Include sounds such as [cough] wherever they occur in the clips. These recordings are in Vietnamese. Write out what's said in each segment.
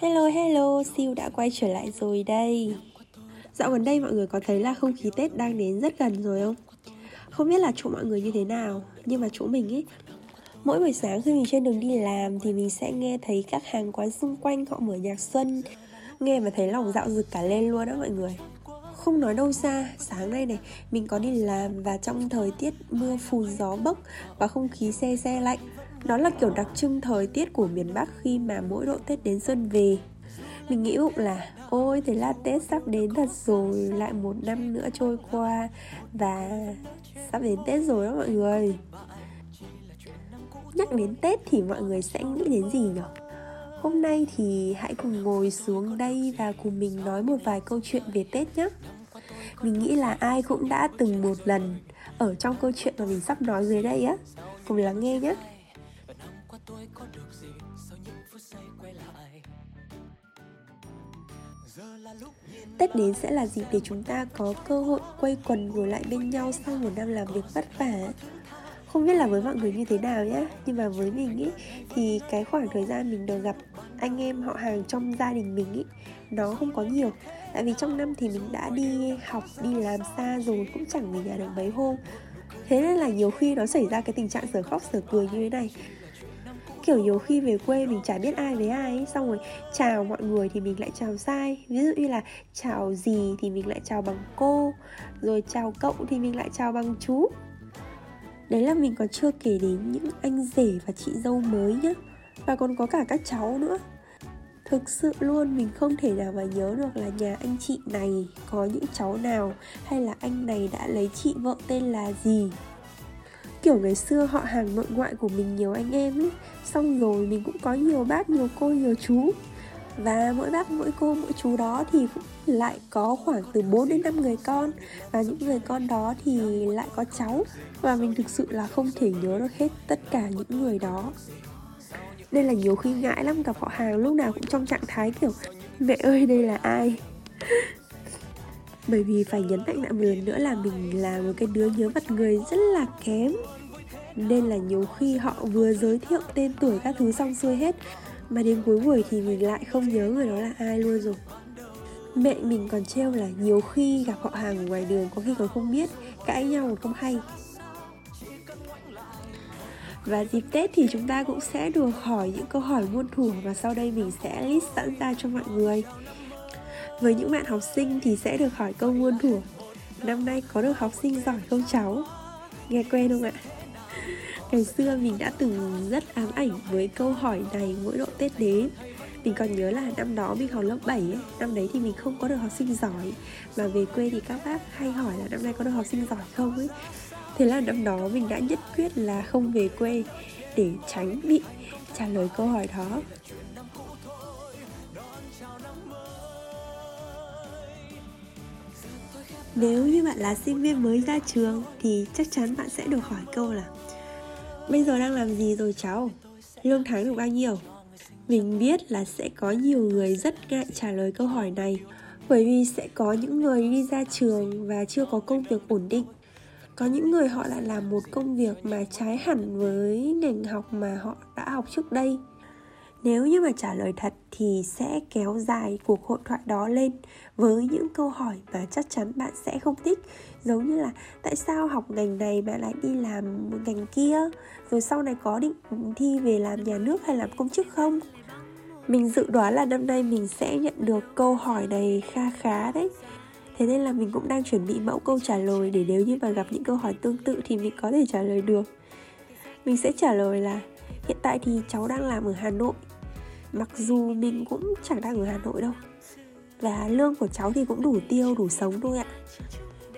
Hello hello, Siêu đã quay trở lại rồi đây. Dạo gần đây mọi người có thấy là không khí Tết đang đến rất gần rồi không? Không biết là chỗ mọi người như thế nào Nhưng mà chỗ mình ấy Mỗi buổi sáng khi mình trên đường đi làm Thì mình sẽ nghe thấy các hàng quán xung quanh họ mở nhạc xuân. Nghe mà thấy lòng dạo rực cả lên luôn đó mọi người. Không nói đâu xa, sáng nay này mình có đi làm và trong thời tiết mưa phùn gió bốc và không khí xe xe lạnh đó là kiểu đặc trưng thời tiết của miền Bắc khi mà mỗi độ Tết đến xuân về. Mình nghĩ bụng là, ôi, thế là Tết sắp đến thật rồi, Lại một năm nữa trôi qua Và sắp đến Tết rồi đó mọi người. Nhắc đến Tết thì mọi người sẽ nghĩ đến gì nhỉ? Hôm nay thì hãy cùng ngồi xuống đây và cùng mình nói một vài câu chuyện về Tết nhé. Mình nghĩ là ai cũng đã từng một lần ở trong câu chuyện mà mình sắp nói dưới đây á. Cùng lắng nghe nhé. Tết đến sẽ là dịp để chúng ta có cơ hội quay quần ngồi lại bên nhau sau một năm làm việc vất vả. Không biết là với mọi người như thế nào nhé nhưng mà với mình ý, thì cái khoảng thời gian mình được gặp anh em họ hàng trong gia đình mình ý, nó không có nhiều. Tại vì trong năm thì mình đã đi học, đi làm xa rồi, cũng chẳng về nhà được mấy hôm. Thế nên là nhiều khi nó xảy ra cái tình trạng sở khóc sở cười như thế này kiểu nhiều khi về quê mình chả biết ai với ai ấy, xong rồi chào mọi người thì mình lại chào sai. Ví dụ như là chào gì thì mình lại chào bằng cô, rồi chào cậu thì mình lại chào bằng chú. Đấy là mình còn chưa kể đến những anh rể và chị dâu mới nhá. Và còn có cả các cháu nữa. Thực sự luôn, mình không thể nào mà nhớ được là nhà anh chị này có những cháu nào, hay là anh này đã lấy chị vợ tên là gì kiểu ngày xưa họ hàng nội ngoại của mình nhiều anh em ấy. Xong rồi mình cũng có nhiều bác, nhiều cô, nhiều chú. Và mỗi bác, mỗi cô, mỗi chú đó thì cũng lại có khoảng từ 4 đến 5 người con. Và những người con đó thì lại có cháu. Và mình thực sự là không thể nhớ được hết tất cả những người đó. Nên là nhiều khi ngại lắm, gặp họ hàng lúc nào cũng trong trạng thái kiểu, mẹ ơi, đây là ai? [laughs] Bởi vì phải nhấn mạnh lại một lần nữa là mình là một cái đứa nhớ mặt người rất là kém nên là nhiều khi họ vừa giới thiệu tên tuổi các thứ xong xuôi hết, mà đến cuối buổi thì mình lại không nhớ người đó là ai luôn rồi mẹ mình còn trêu là nhiều khi gặp họ hàng ở ngoài đường có khi còn không biết, cãi nhau còn không hay và dịp Tết thì chúng ta cũng sẽ được hỏi những câu hỏi muôn thuở và sau đây mình sẽ list sẵn ra cho mọi người với những bạn học sinh thì sẽ được hỏi câu muôn thuở Năm nay có được học sinh giỏi không cháu? Nghe quen không ạ? Ngày xưa mình đã từng rất ám ảnh với câu hỏi này mỗi độ Tết đến. Mình còn nhớ là năm đó mình học lớp 7 ấy, Năm đấy thì mình không có được học sinh giỏi. Mà về quê thì các bác hay hỏi là năm nay có được học sinh giỏi không ấy. Thế là năm đó mình đã nhất quyết là không về quê Để tránh bị trả lời câu hỏi đó. Nếu như bạn là sinh viên mới ra trường thì chắc chắn bạn sẽ được hỏi câu là Bây giờ đang làm gì rồi cháu? Lương tháng được bao nhiêu? Mình biết là sẽ có nhiều người rất ngại trả lời câu hỏi này, bởi vì sẽ có những người đi ra trường và chưa có công việc ổn định có những người họ lại làm một công việc mà trái hẳn với ngành học mà họ đã học trước đây nếu như mà trả lời thật thì sẽ kéo dài cuộc hội thoại đó lên với những câu hỏi mà chắc chắn bạn sẽ không thích. Giống như là, tại sao học ngành này mà lại đi làm ngành kia? Rồi sau này có định thi về làm nhà nước hay làm công chức không? Mình dự đoán là năm nay mình sẽ nhận được câu hỏi này kha khá đấy. Thế nên là mình cũng đang chuẩn bị mẫu câu trả lời để nếu như mà gặp những câu hỏi tương tự thì mình có thể trả lời được. Mình sẽ trả lời là, hiện tại thì cháu đang làm ở hà nội mặc dù mình cũng chẳng đang ở hà nội đâu. Và lương của cháu thì cũng đủ tiêu, đủ sống thôi ạ.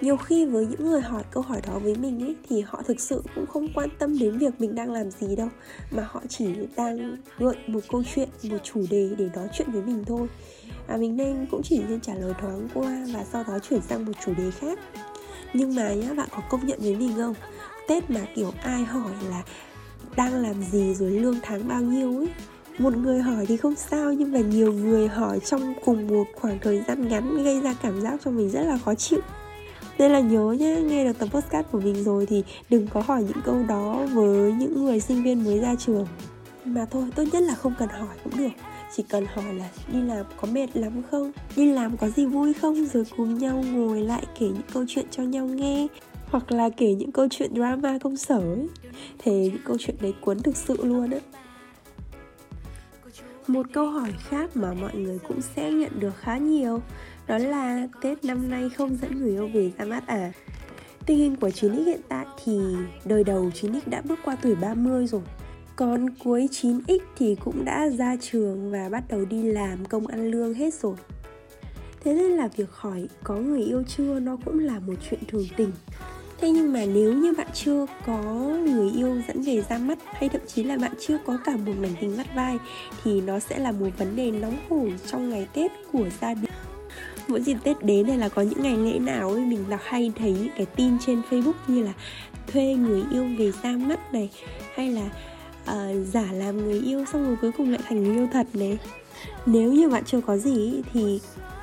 Nhiều khi với những người hỏi câu hỏi đó với mình ấy, thì họ thực sự cũng không quan tâm đến việc mình đang làm gì đâu, mà họ chỉ đang gợi một câu chuyện, một chủ đề để nói chuyện với mình thôi. Và mình nên cũng chỉ nên trả lời thoáng qua và sau đó chuyển sang một chủ đề khác. Nhưng mà nhá, bạn có công nhận với mình không? Tết mà, kiểu, ai hỏi là đang làm gì rồi lương tháng bao nhiêu ấy một người hỏi thì không sao, nhưng mà nhiều người hỏi trong cùng một khoảng thời gian ngắn gây ra cảm giác cho mình rất là khó chịu. Nên là nhớ nhé nghe được tập podcast của mình rồi thì đừng có hỏi những câu đó với những người sinh viên mới ra trường. Mà thôi, tốt nhất là không cần hỏi cũng được. Chỉ cần hỏi là đi làm có mệt lắm không? Đi làm có gì vui không? Rồi cùng nhau ngồi lại kể những câu chuyện cho nhau nghe. Hoặc là kể những câu chuyện drama công sở ấy. Thế những câu chuyện đấy cuốn thực sự luôn á một câu hỏi khác mà mọi người cũng sẽ nhận được khá nhiều, đó là Tết năm nay không dẫn người yêu về ra mắt à? Tình hình của 9X hiện tại thì đời đầu 9X đã bước qua tuổi 30 rồi. Còn cuối 9X thì cũng đã ra trường và bắt đầu đi làm công ăn lương hết rồi. Thế nên là việc hỏi có người yêu chưa nó cũng là một chuyện thường tình. Thế nhưng mà nếu như bạn chưa có người yêu dẫn về ra mắt hay thậm chí là bạn chưa có cả một mảnh tình mắt vai thì nó sẽ là một vấn đề nóng hổi trong ngày Tết của gia đình. Mỗi dịp Tết đến này là có những ngày lễ nào ấy mình đọc hay thấy những cái tin trên Facebook như là thuê người yêu về ra mắt này hay là uh, giả làm người yêu xong rồi cuối cùng lại thành người yêu thật này. Nếu như bạn chưa có gì thì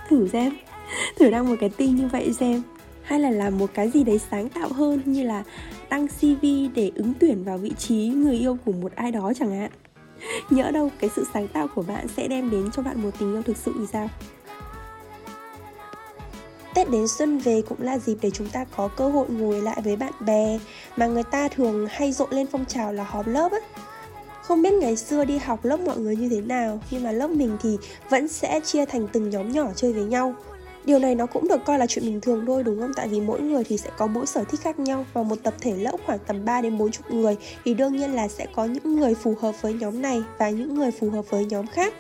thử xem [laughs] thử đăng một cái tin như vậy xem hay là làm một cái gì đấy sáng tạo hơn như là tăng CV để ứng tuyển vào vị trí người yêu của một ai đó chẳng hạn? [laughs] Nhỡ đâu cái sự sáng tạo của bạn sẽ đem đến cho bạn một tình yêu thực sự thì sao? Tết đến xuân về cũng là dịp để chúng ta có cơ hội ngồi lại với bạn bè mà người ta thường hay rộn lên phong trào là họp lớp á. Không biết ngày xưa đi học lớp mọi người như thế nào, Nhưng mà lớp mình thì vẫn sẽ chia thành từng nhóm nhỏ chơi với nhau. Điều này nó cũng được coi là chuyện bình thường thôi, đúng không? Tại vì mỗi người thì sẽ có mỗi sở thích khác nhau Và một tập thể lớp khoảng tầm 3 đến 40 người Thì đương nhiên là sẽ có những người phù hợp với nhóm này Và những người phù hợp với nhóm khác.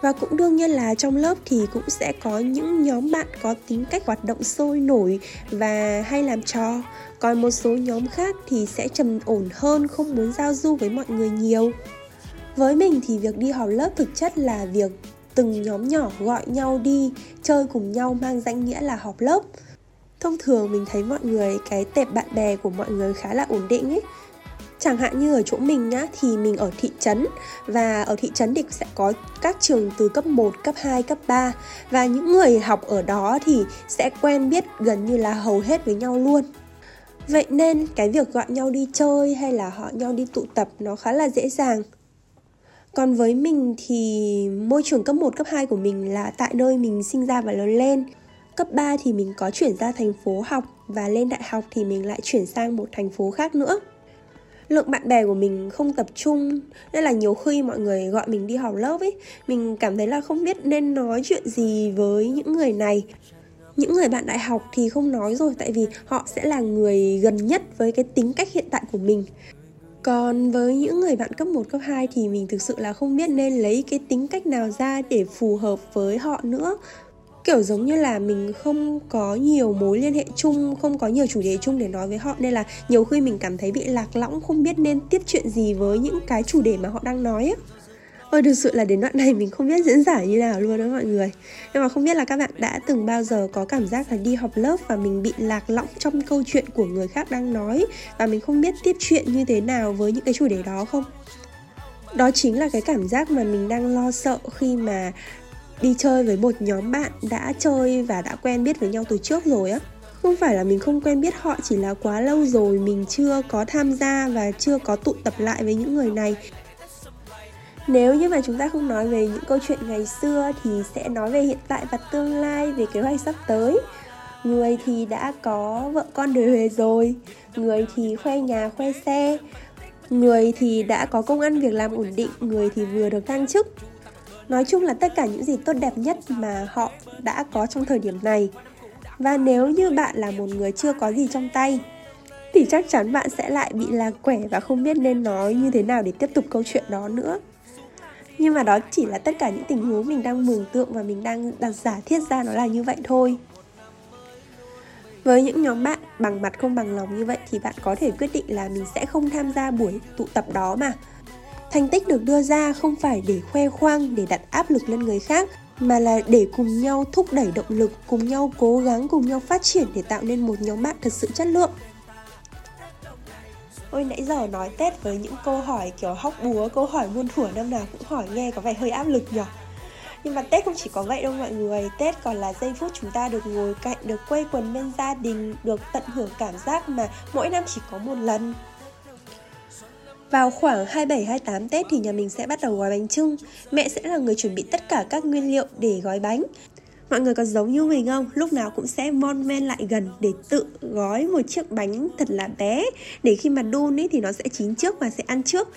Và cũng đương nhiên là trong lớp thì cũng sẽ có những nhóm bạn có tính cách hoạt động sôi nổi và hay làm trò. Còn một số nhóm khác thì sẽ trầm ổn hơn, không muốn giao du với mọi người nhiều. Với mình thì việc đi họp lớp thực chất là việc từng nhóm nhỏ gọi nhau đi chơi cùng nhau mang danh nghĩa là họp lớp thông thường mình thấy mọi người cái tệp bạn bè của mọi người khá là ổn định ấy Chẳng hạn như ở chỗ mình nhá thì mình ở thị trấn và ở thị trấn thì sẽ có các trường từ cấp 1, cấp 2, cấp 3 và những người học ở đó thì sẽ quen biết gần như là hầu hết với nhau luôn. Vậy nên cái việc gọi nhau đi chơi hay là họ nhau đi tụ tập nó khá là dễ dàng. Còn với mình thì môi trường cấp 1, cấp 2 của mình là tại nơi mình sinh ra và lớn lên. Cấp 3 thì mình có chuyển ra thành phố học và lên đại học thì mình lại chuyển sang một thành phố khác nữa. Lượng bạn bè của mình không tập trung nên là nhiều khi mọi người gọi mình đi học lớp ấy mình cảm thấy là không biết nên nói chuyện gì với những người này. Những người bạn đại học thì không nói rồi tại vì họ sẽ là người gần nhất với cái tính cách hiện tại của mình còn với những người bạn cấp 1, cấp 2 thì mình thực sự là không biết nên lấy cái tính cách nào ra để phù hợp với họ nữa kiểu giống như là mình không có nhiều mối liên hệ chung không có nhiều chủ đề chung để nói với họ nên là nhiều khi mình cảm thấy bị lạc lõng không biết nên tiếp chuyện gì với những cái chủ đề mà họ đang nói ấy. Ôi, thực sự là đến đoạn này mình không biết diễn giải như nào luôn đó mọi người. Nhưng mà không biết là các bạn đã từng bao giờ có cảm giác là đi học lớp và mình bị lạc lõng trong câu chuyện của người khác đang nói Và mình không biết tiếp chuyện như thế nào với những cái chủ đề đó không? Đó chính là cái cảm giác mà mình đang lo sợ khi mà đi chơi với một nhóm bạn đã chơi và đã quen biết với nhau từ trước rồi á. Không phải là mình không quen biết họ, chỉ là quá lâu rồi mình chưa có tham gia và chưa có tụ tập lại với những người này nếu như mà chúng ta không nói về những câu chuyện ngày xưa thì sẽ nói về hiện tại và tương lai, về kế hoạch sắp tới. Người thì đã có vợ con đời huề rồi, người thì khoe nhà, khoe xe, người thì đã có công ăn việc làm ổn định, người thì vừa được thăng chức. Nói chung là tất cả những gì tốt đẹp nhất mà họ đã có trong thời điểm này. Và nếu như bạn là một người chưa có gì trong tay, thì chắc chắn bạn sẽ lại bị lạc quẻ và không biết nên nói như thế nào để tiếp tục câu chuyện đó nữa nhưng mà đó chỉ là tất cả những tình huống mình đang mường tượng và mình đang đặt giả thiết ra nó là như vậy thôi. Với những nhóm bạn bằng mặt không bằng lòng như vậy thì bạn có thể quyết định là mình sẽ không tham gia buổi tụ tập đó mà. Thành tích được đưa ra không phải để khoe khoang, để đặt áp lực lên người khác, mà là để cùng nhau thúc đẩy động lực, cùng nhau cố gắng, cùng nhau phát triển để tạo nên một nhóm bạn thật sự chất lượng. Ôi nãy giờ nói Tết với những câu hỏi kiểu hóc búa, câu hỏi muôn thuở năm nào cũng hỏi nghe có vẻ hơi áp lực nhỉ? Nhưng mà Tết không chỉ có vậy đâu mọi người. Tết còn là giây phút chúng ta được ngồi cạnh Được quây quần bên gia đình Được tận hưởng cảm giác mà mỗi năm chỉ có một lần. Vào khoảng 27-28 Tết thì nhà mình sẽ bắt đầu gói bánh trưng Mẹ sẽ là người chuẩn bị tất cả các nguyên liệu để gói bánh. Mọi người có giống như mình không? Lúc nào cũng sẽ mon men lại gần để tự gói một chiếc bánh thật là bé Để khi mà đun ấy thì nó sẽ chín trước và sẽ ăn trước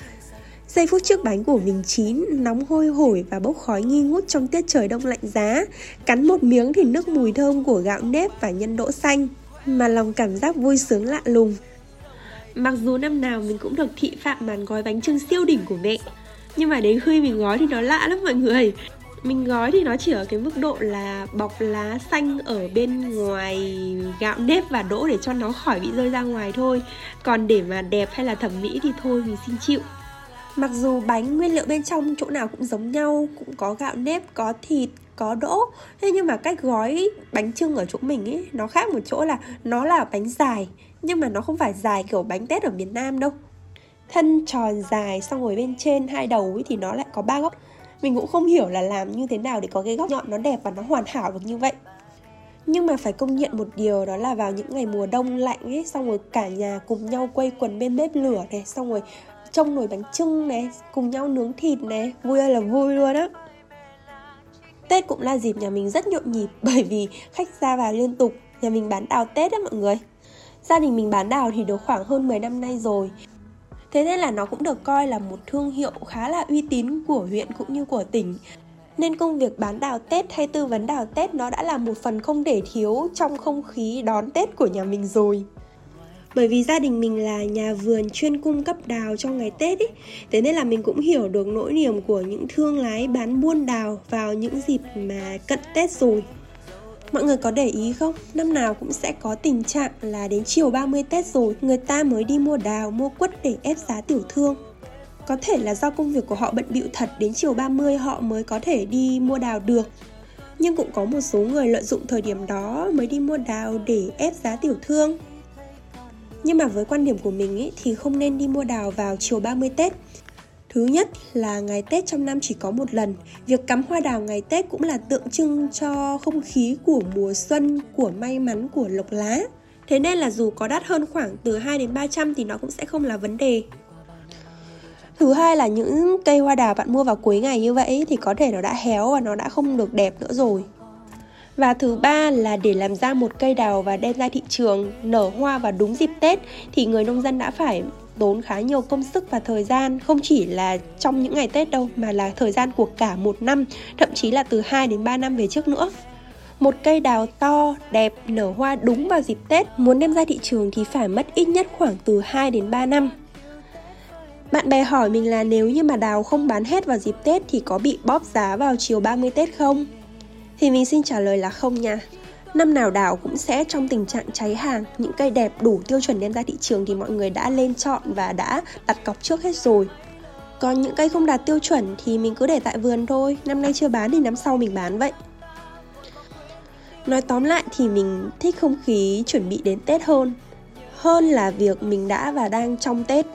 Giây phút trước bánh của mình chín, nóng hôi hổi và bốc khói nghi ngút trong tiết trời đông lạnh giá. Cắn một miếng thì nước mùi thơm của gạo nếp và nhân đỗ xanh, mà lòng cảm giác vui sướng lạ lùng. Mặc dù năm nào mình cũng được thị phạm màn gói bánh trưng siêu đỉnh của mẹ, nhưng mà đến khi mình gói thì nó lạ lắm mọi người. Mình gói thì nó chỉ ở cái mức độ là bọc lá xanh ở bên ngoài gạo nếp và đỗ để cho nó khỏi bị rơi ra ngoài thôi. Còn để mà đẹp hay là thẩm mỹ thì thôi mình xin chịu. Mặc dù bánh nguyên liệu bên trong chỗ nào cũng giống nhau Cũng có gạo nếp, có thịt, có đỗ Thế nhưng mà cách gói bánh trưng ở chỗ mình ấy Nó khác một chỗ là nó là bánh dài Nhưng mà nó không phải dài kiểu bánh tét ở miền Nam đâu. Thân tròn dài xong rồi bên trên hai đầu ấy thì nó lại có ba góc. Mình cũng không hiểu là làm như thế nào để có cái góc nhọn nó đẹp và nó hoàn hảo được như vậy. Nhưng mà phải công nhận một điều đó là vào những ngày mùa đông lạnh ấy, xong rồi cả nhà cùng nhau quây quần bên bếp lửa này, xong rồi trông nồi bánh trưng này, cùng nhau nướng thịt này, vui ơi là vui luôn á. Tết cũng là dịp nhà mình rất nhộn nhịp [laughs] bởi vì khách ra vào liên tục, Nhà mình bán đào Tết á mọi người. Gia đình mình bán đào thì được khoảng hơn 10 năm nay rồi. Thế nên là nó cũng được coi là một thương hiệu khá là uy tín của huyện cũng như của tỉnh. Nên công việc bán đào Tết hay tư vấn đào Tết nó đã là một phần không thể thiếu trong không khí đón Tết của nhà mình rồi. Bởi vì gia đình mình là nhà vườn chuyên cung cấp đào trong ngày Tết ý, Thế nên là mình cũng hiểu được nỗi niềm của những thương lái bán buôn đào vào những dịp mà cận Tết rồi. Mọi người có để ý không? Năm nào cũng sẽ có tình trạng là đến chiều 30 Tết rồi Người ta mới đi mua đào, mua quất để ép giá tiểu thương. Có thể là do công việc của họ bận bịu thật Đến chiều 30 họ mới có thể đi mua đào được. Nhưng cũng có một số người lợi dụng thời điểm đó mới đi mua đào để ép giá tiểu thương. Nhưng mà với quan điểm của mình ý, thì không nên đi mua đào vào chiều 30 Tết. Thứ nhất là ngày Tết trong năm chỉ có một lần. Việc cắm hoa đào ngày Tết cũng là tượng trưng cho không khí của mùa xuân, của may mắn, của lộc lá. Thế nên là dù có đắt hơn khoảng từ 2 đến 300 thì nó cũng sẽ không là vấn đề. Thứ hai là những cây hoa đào bạn mua vào cuối ngày như vậy thì có thể nó đã héo và nó đã không được đẹp nữa rồi. Và thứ ba là để làm ra một cây đào và đem ra thị trường nở hoa vào đúng dịp Tết thì người nông dân đã phải tốn khá nhiều công sức và thời gian không chỉ là trong những ngày Tết đâu mà là thời gian của cả một năm, thậm chí là từ 2 đến 3 năm về trước nữa. Một cây đào to, đẹp, nở hoa đúng vào dịp Tết muốn đem ra thị trường thì phải mất ít nhất khoảng từ 2 đến 3 năm. Bạn bè hỏi mình là nếu như mà đào không bán hết vào dịp Tết thì có bị bóp giá vào chiều 30 Tết không? Thì mình xin trả lời là không nha Năm nào đảo cũng sẽ trong tình trạng cháy hàng, Những cây đẹp đủ tiêu chuẩn đem ra thị trường thì mọi người đã lên chọn và đã đặt cọc trước hết rồi. Còn những cây không đạt tiêu chuẩn thì mình cứ để tại vườn thôi, Năm nay chưa bán thì năm sau mình bán vậy. Nói tóm lại thì mình thích không khí chuẩn bị đến Tết hơn Hơn là việc mình đã và đang trong Tết.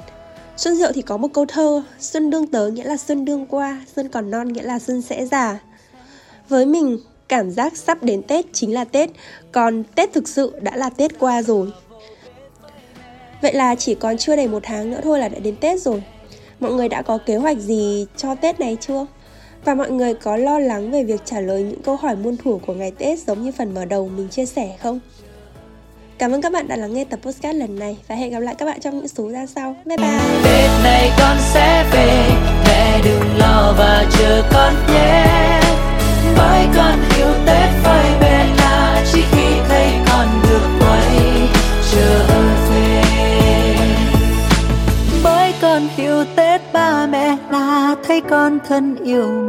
Xuân Diệu thì có một câu thơ, Xuân đương tớ nghĩa là xuân đương qua, Xuân còn non nghĩa là xuân sẽ già. Với mình cảm giác sắp đến Tết chính là Tết, còn Tết thực sự đã là Tết qua rồi. Vậy là chỉ còn chưa đầy một tháng nữa thôi là đã đến Tết rồi. Mọi người đã có kế hoạch gì cho Tết này chưa? Và mọi người có lo lắng về việc trả lời những câu hỏi muôn thuở của ngày Tết giống như phần mở đầu mình chia sẻ không? Cảm ơn các bạn đã lắng nghe tập podcast lần này và hẹn gặp lại các bạn trong những số ra sau. Bye bye! Tết này con sẽ về, mẹ đừng lo thân yêu